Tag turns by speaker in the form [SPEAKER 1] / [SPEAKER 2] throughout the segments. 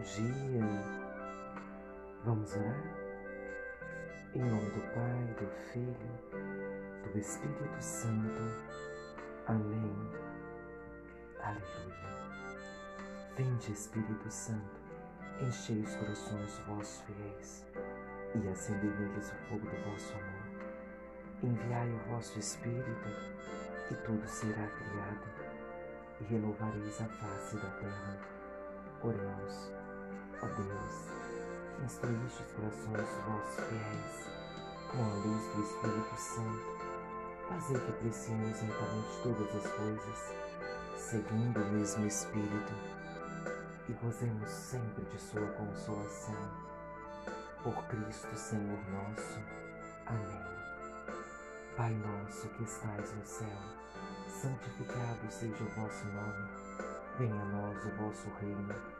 [SPEAKER 1] dia. Vamos orar? Em nome do Pai, do Filho, do Espírito Santo. Amém. Aleluia. Vinde, Espírito Santo, enchei os corações vossos fiéis e acendei neles o fogo do vosso amor. Enviai o vosso Espírito e tudo será criado e renovareis a face da terra. Oremos, ó Deus, instruíste os corações vossos fiéis com a luz do Espírito Santo. Fazei que apreciemos retamente todas as coisas, seguindo o mesmo Espírito, e gozemos sempre de Sua consolação. Por Cristo, Senhor nosso. Amém. Pai nosso que estais no céu, santificado seja o vosso nome. Venha a nós o vosso reino.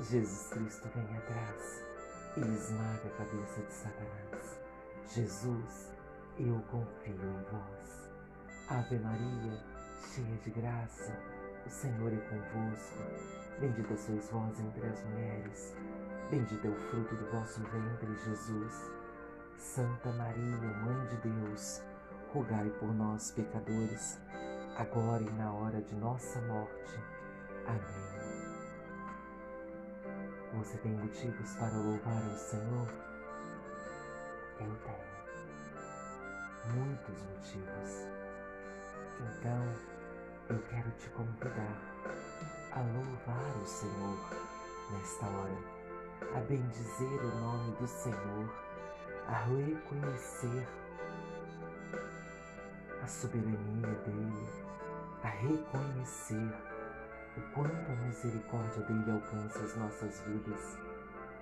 [SPEAKER 1] Jesus Cristo vem atrás e esmaga a cabeça de Satanás. Jesus, eu confio em vós. Ave Maria, cheia de graça, o Senhor é convosco. Bendita sois vós entre as mulheres, bendito é o fruto do vosso ventre, Jesus. Santa Maria, Mãe de Deus, rogai por nós, pecadores, agora e na hora de nossa morte. Amém. Você tem motivos para louvar o Senhor? Eu tenho. Muitos motivos. Então, eu quero te convidar a louvar o Senhor nesta hora, a bendizer o nome do Senhor, a reconhecer a soberania dele, a reconhecer o quanto a misericórdia dele alcança as nossas vidas,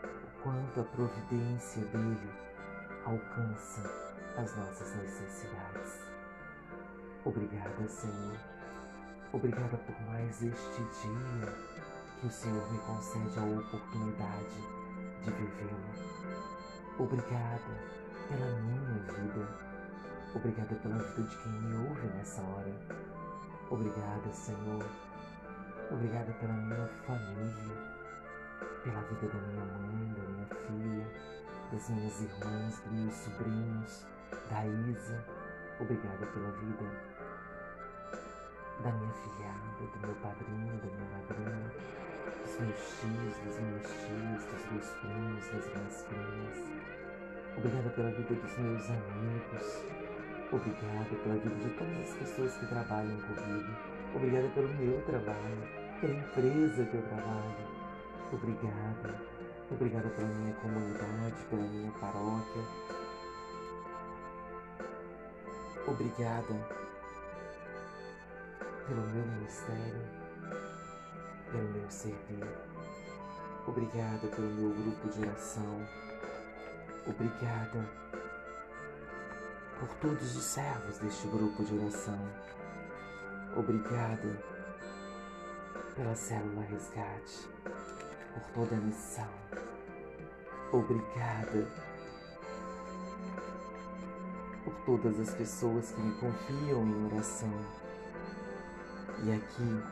[SPEAKER 1] o quanto a providência dele alcança as nossas necessidades. Obrigada, Senhor. Obrigada por mais este dia que o Senhor me concede a oportunidade de vivê-lo. Obrigada pela minha vida Obrigada pela vida de quem me ouve nessa hora. Obrigada, Senhor. Obrigada pela minha família, pela vida da minha mãe, da minha filha, das minhas irmãs, dos meus sobrinhos, da Isa. Obrigada pela vida da minha filhada, do meu padrinho, da minha madrinha, dos meus tios, das minhas tias, dos meus primos, das minhas primas. Obrigada pela vida dos meus amigos, Obrigada pela vida de todas as pessoas que trabalham comigo. Obrigada pelo meu trabalho, pela empresa que eu trabalho. Obrigada. Obrigada pela minha comunidade, pela minha paróquia. Obrigada pelo meu ministério, pelo meu servir. Obrigada pelo meu grupo de oração. Obrigada por todos os servos deste grupo de oração. Obrigado pela célula resgate, por toda a missão. Obrigada por todas as pessoas que me confiam em oração. E aqui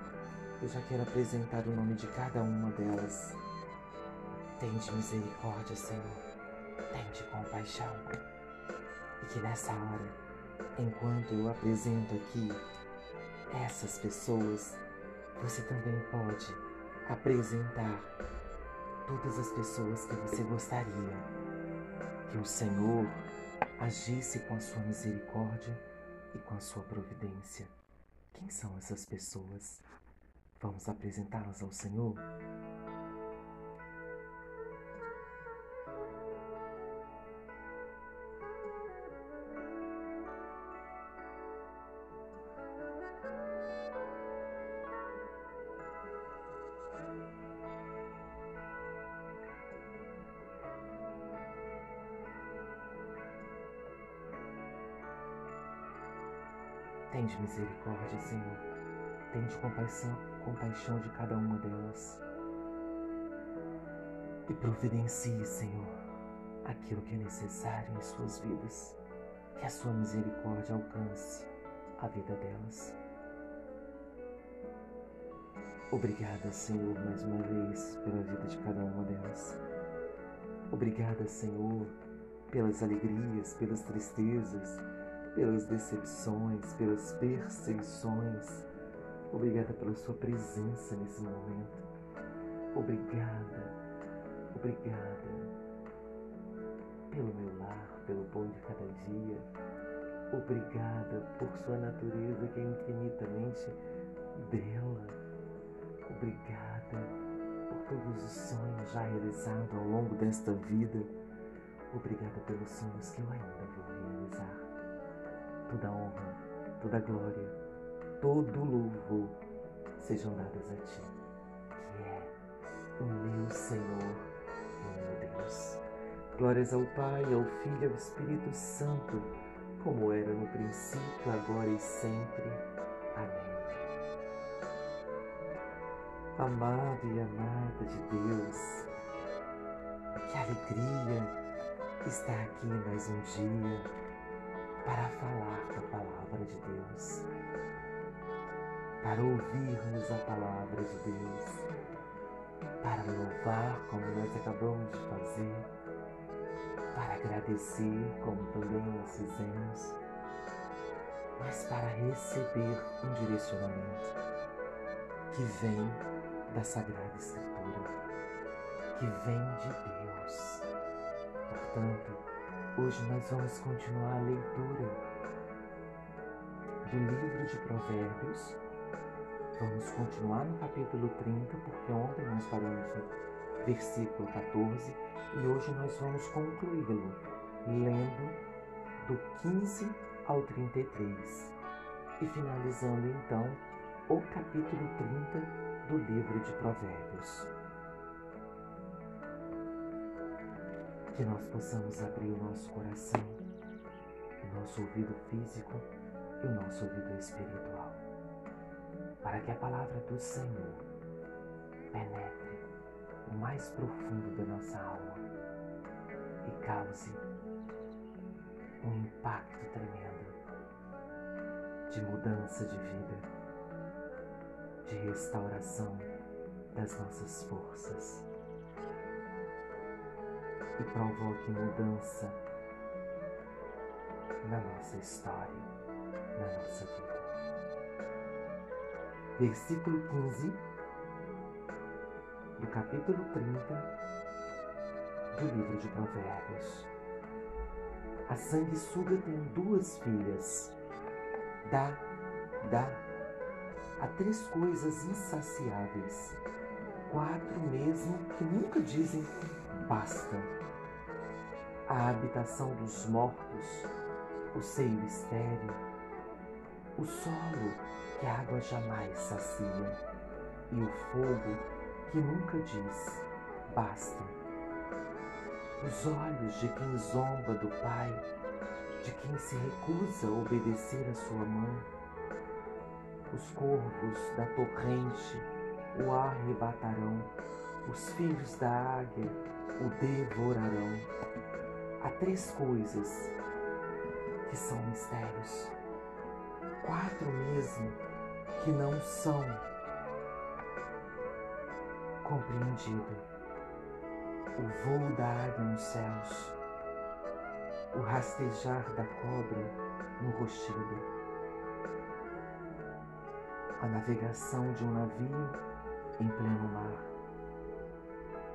[SPEAKER 1] eu já quero apresentar o nome de cada uma delas. Tende misericórdia, Senhor. Tende compaixão e que nessa hora, enquanto eu apresento aqui essas pessoas, você também pode apresentar todas as pessoas que você gostaria que o Senhor agisse com a sua misericórdia e com a sua providência. Quem são essas pessoas? Vamos apresentá-las ao Senhor? Tende misericórdia, Senhor. Tende compaixão, compaixão de cada uma delas. E providencie, Senhor, aquilo que é necessário em suas vidas. Que a sua misericórdia alcance a vida delas. Obrigada, Senhor, mais uma vez pela vida de cada uma delas. Obrigada, Senhor, pelas alegrias, pelas tristezas, pelas decepções, pelas perseguições. Obrigada pela Sua presença nesse momento. Obrigada, obrigada pelo meu lar, pelo pão de cada dia. Obrigada por Sua natureza que é infinitamente bela. Obrigada por todos os sonhos já realizados ao longo desta vida. Obrigada pelos sonhos que eu ainda vou toda honra, toda glória, todo louvor sejam dadas a Ti, que é o meu Senhor e o meu Deus. Glórias ao Pai, ao Filho e ao Espírito Santo, como era no princípio, agora e sempre. Amém. Amado e amada de Deus, que alegria estar aqui mais um dia para falar da palavra de Deus, para ouvirmos a palavra de Deus, para louvar como nós acabamos de fazer, para agradecer como também nós fizemos, mas para receber um direcionamento que vem da Sagrada Escritura, que vem de Deus. Portanto, Hoje nós vamos continuar a leitura do livro de Provérbios. Vamos continuar no capítulo 30, porque ontem nós paramos no versículo 14 e hoje nós vamos concluí-lo lendo do 15 ao 33 e finalizando então o capítulo 30 do livro de Provérbios. Que nós possamos abrir o nosso coração, o nosso ouvido físico e o nosso ouvido espiritual, para que a palavra do Senhor penetre o mais profundo da nossa alma e cause um impacto tremendo de mudança de vida, de restauração das nossas forças e provoque mudança na nossa história, na nossa vida. Versículo 15 do capítulo 30 do livro de Provérbios. A sanguessuga tem duas filhas. Dá, dá, há três coisas insaciáveis, quatro mesmo que nunca dizem basta a habitação dos mortos, o seio estéreo, o solo que a água jamais sacia e o fogo que nunca diz basta. Os olhos de quem zomba do Pai, de quem se recusa a obedecer a sua mãe, os corvos da torrente o arrebatarão, os filhos da águia o devorarão há três coisas que são mistérios, quatro mesmo que não são compreendidos: o voo da águia nos céus, o rastejar da cobra no rochedo, a navegação de um navio em pleno mar,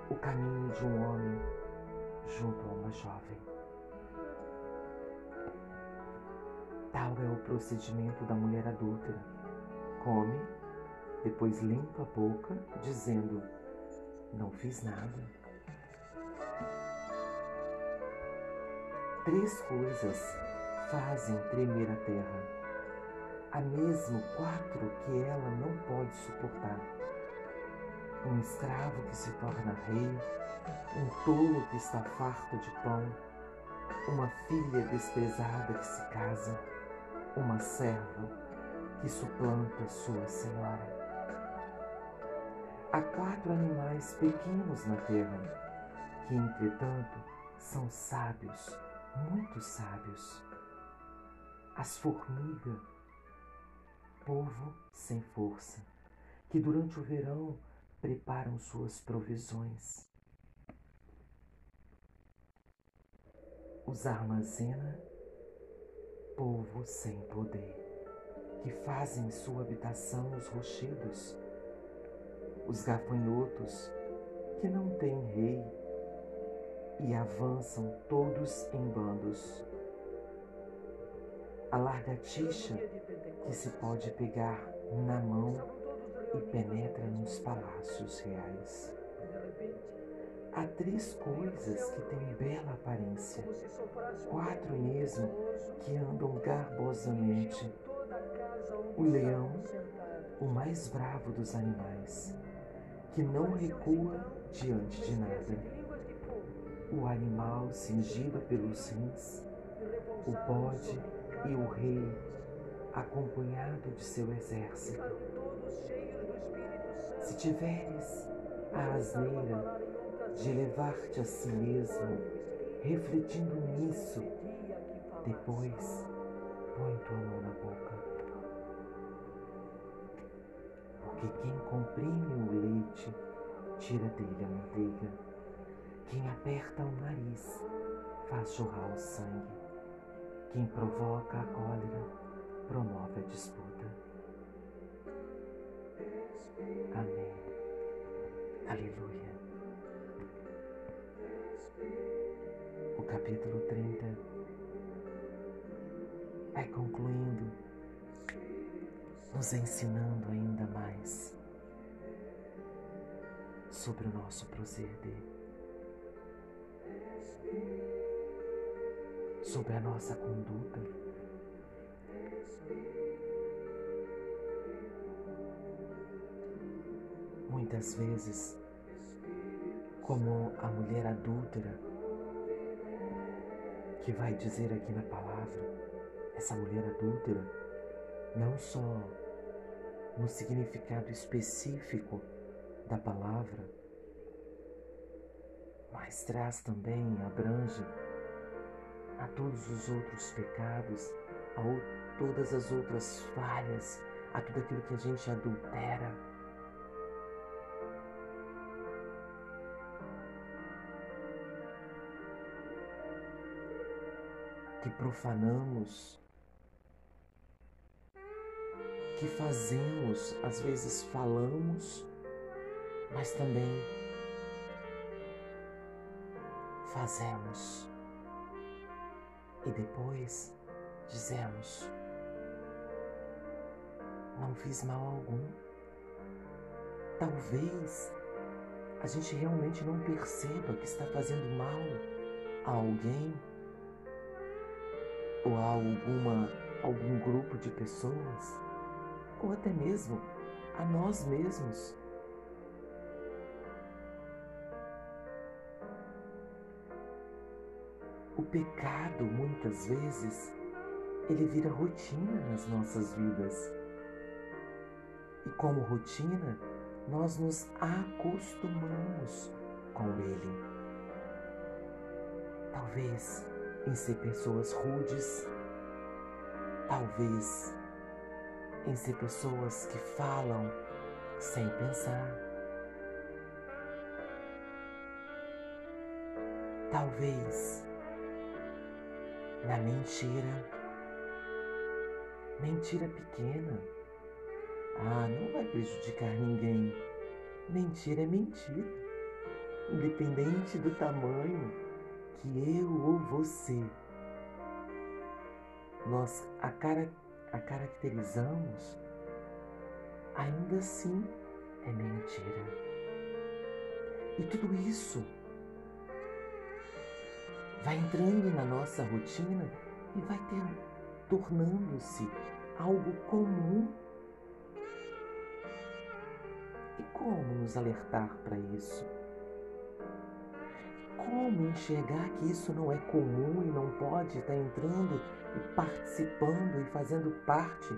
[SPEAKER 1] o caminho de um homem junto a uma jovem. Tal é o procedimento da mulher adúltera. Come, depois limpa a boca, dizendo: Não fiz nada. Três coisas fazem tremer a terra. Há mesmo quatro que ela não pode suportar um escravo que se torna rei, um tolo que está farto de pão, uma filha desprezada que se casa, uma serva que suplanta Sua Senhora. Há quatro animais pequenos na terra, que entretanto são sábios, muito sábios. As formigas, povo sem força, que durante o verão preparam suas provisões. Os armazena, povo sem poder, que fazem sua habitação nos rochedos. Os gafanhotos, que não têm rei, e avançam todos em bandos. A largatixa, que se pode pegar na mão e penetra nos palácios reais. Há três coisas que têm bela aparência, quatro mesmo que andam garbosamente. O leão, o mais bravo dos animais, que não recua diante de nada. O animal cingido pelos rins, o bode e o rei, acompanhado de seu exército. Se tiveres a asneira de levar-te a si mesmo, refletindo nisso, depois põe tua mão na boca. Porque quem comprime o leite, tira dele a manteiga. Quem aperta o nariz, faz jorrar o sangue. Quem provoca a cólera, promove a disputa. Amém. Aleluia. O capítulo 30 vai concluindo, nos ensinando ainda mais sobre o nosso proceder, sobre a nossa conduta. Muitas vezes, como a mulher adúltera, que vai dizer aqui na palavra, essa mulher adúltera, não só no significado específico da palavra, mas traz também, abrange a todos os outros pecados, a todas as outras falhas, a tudo aquilo que a gente adultera. Que profanamos, que fazemos, às vezes falamos, mas também fazemos e depois dizemos: Não fiz mal algum. Talvez a gente realmente não perceba que está fazendo mal a alguém ou a alguma, algum grupo de pessoas, ou até mesmo a nós mesmos. O pecado, muitas vezes, ele vira rotina nas nossas vidas. E como rotina, nós nos acostumamos com ele. Talvez em ser pessoas rudes, talvez em ser pessoas que falam sem pensar, talvez na mentira. Mentira pequena. Ah, não vai prejudicar ninguém. Mentira é mentira. Independente do tamanho que eu ou você nós a, cara, a caracterizamos, ainda assim é mentira. E tudo isso vai entrando na nossa rotina e vai ter, tornando-se algo comum. E como nos alertar para isso? Como enxergar que isso não é comum e não pode estar entrando e participando e fazendo parte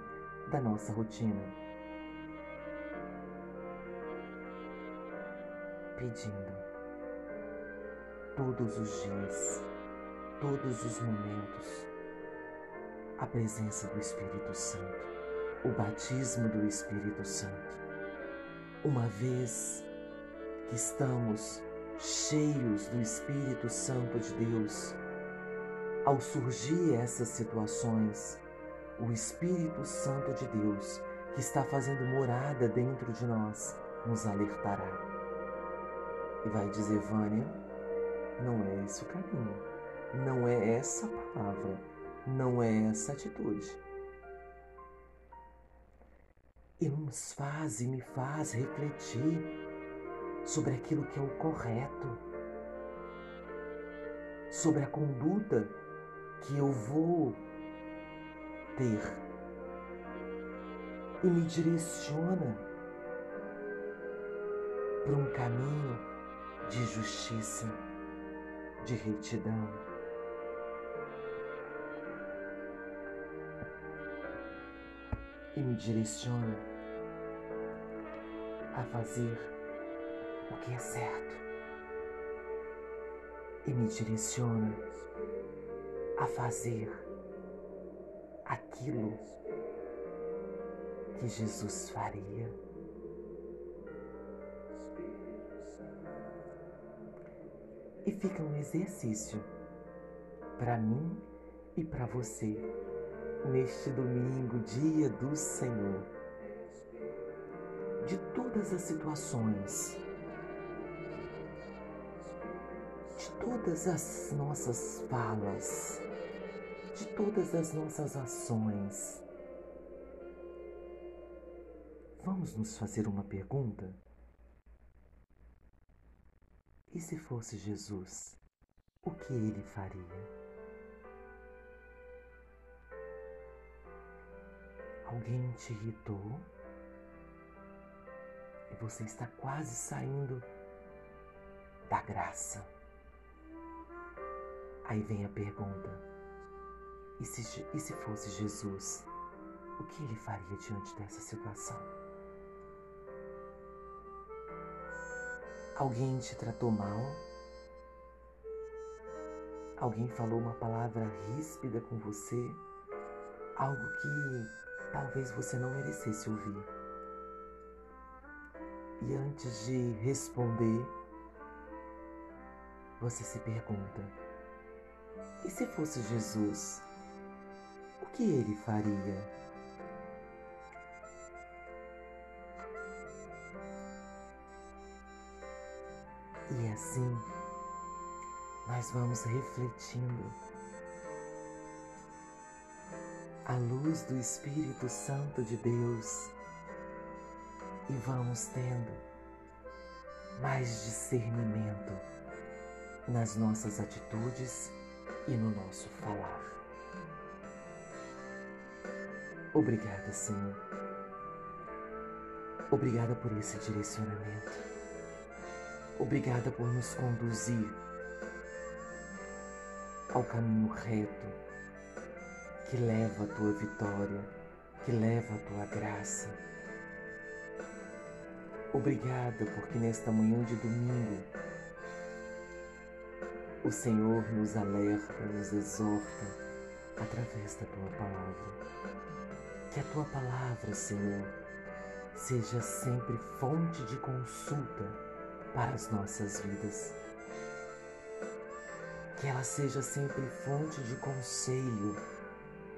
[SPEAKER 1] da nossa rotina. Pedindo todos os dias, todos os momentos, a presença do Espírito Santo, o batismo do Espírito Santo. Uma vez que estamos cheios do Espírito Santo de Deus, ao surgir essas situações, o Espírito Santo de Deus, que está fazendo morada dentro de nós, nos alertará. E vai dizer, Vânia, não é esse o caminho, não é essa palavra, não é essa atitude. E nos faz e me faz refletir sobre aquilo que é o correto, sobre a conduta que eu vou ter e me direciona para um caminho de justiça, de retidão. E me direciona a fazer o que é certo. E me direciona a fazer aquilo que Jesus faria. E fica um exercício para mim e para você neste domingo, dia do Senhor. De todas as situações, de todas as nossas falas, de todas as nossas ações. Vamos nos fazer uma pergunta? E se fosse Jesus, o que ele faria? Alguém te irritou e você está quase saindo da graça. Aí vem a pergunta: e se, e se fosse Jesus, o que ele faria diante dessa situação? Alguém te tratou mal? Alguém falou uma palavra ríspida com você? Algo que talvez você não merecesse ouvir. E antes de responder, você se pergunta: e se fosse Jesus? que ele faria? E assim nós vamos refletindo a luz do Espírito Santo de Deus e vamos tendo mais discernimento nas nossas atitudes e no nosso falar. Obrigada, Senhor. Obrigada por esse direcionamento. Obrigada por nos conduzir ao caminho reto que leva a tua vitória, que leva a tua graça. Obrigada porque nesta manhã de domingo o Senhor nos alerta, nos exorta através da tua palavra. Que a tua palavra, Senhor, seja sempre fonte de consulta para as nossas vidas. Que ela seja sempre fonte de conselho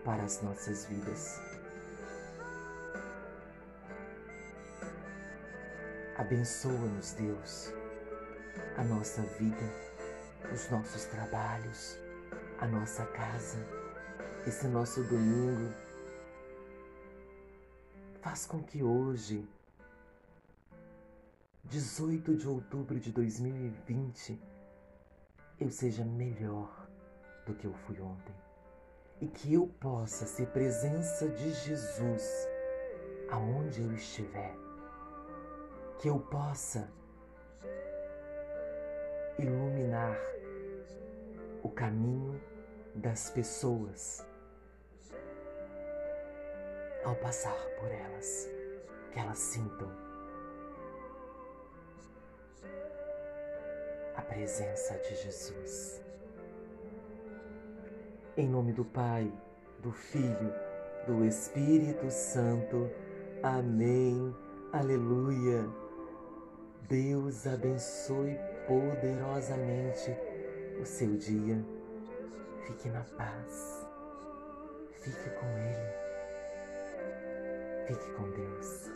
[SPEAKER 1] para as nossas vidas. Abençoa-nos, Deus, a nossa vida, os nossos trabalhos, a nossa casa, esse nosso domingo. Faz com que hoje, 18 de outubro de 2020, eu seja melhor do que eu fui ontem. E que eu possa ser presença de Jesus aonde eu estiver, que eu possa iluminar o caminho das pessoas ao passar por elas, que elas sintam a presença de Jesus. Em nome do Pai, do Filho, do Espírito Santo. Amém. Aleluia. Deus abençoe poderosamente o seu dia. Fique na paz. Fique com Ele. Fique com Deus.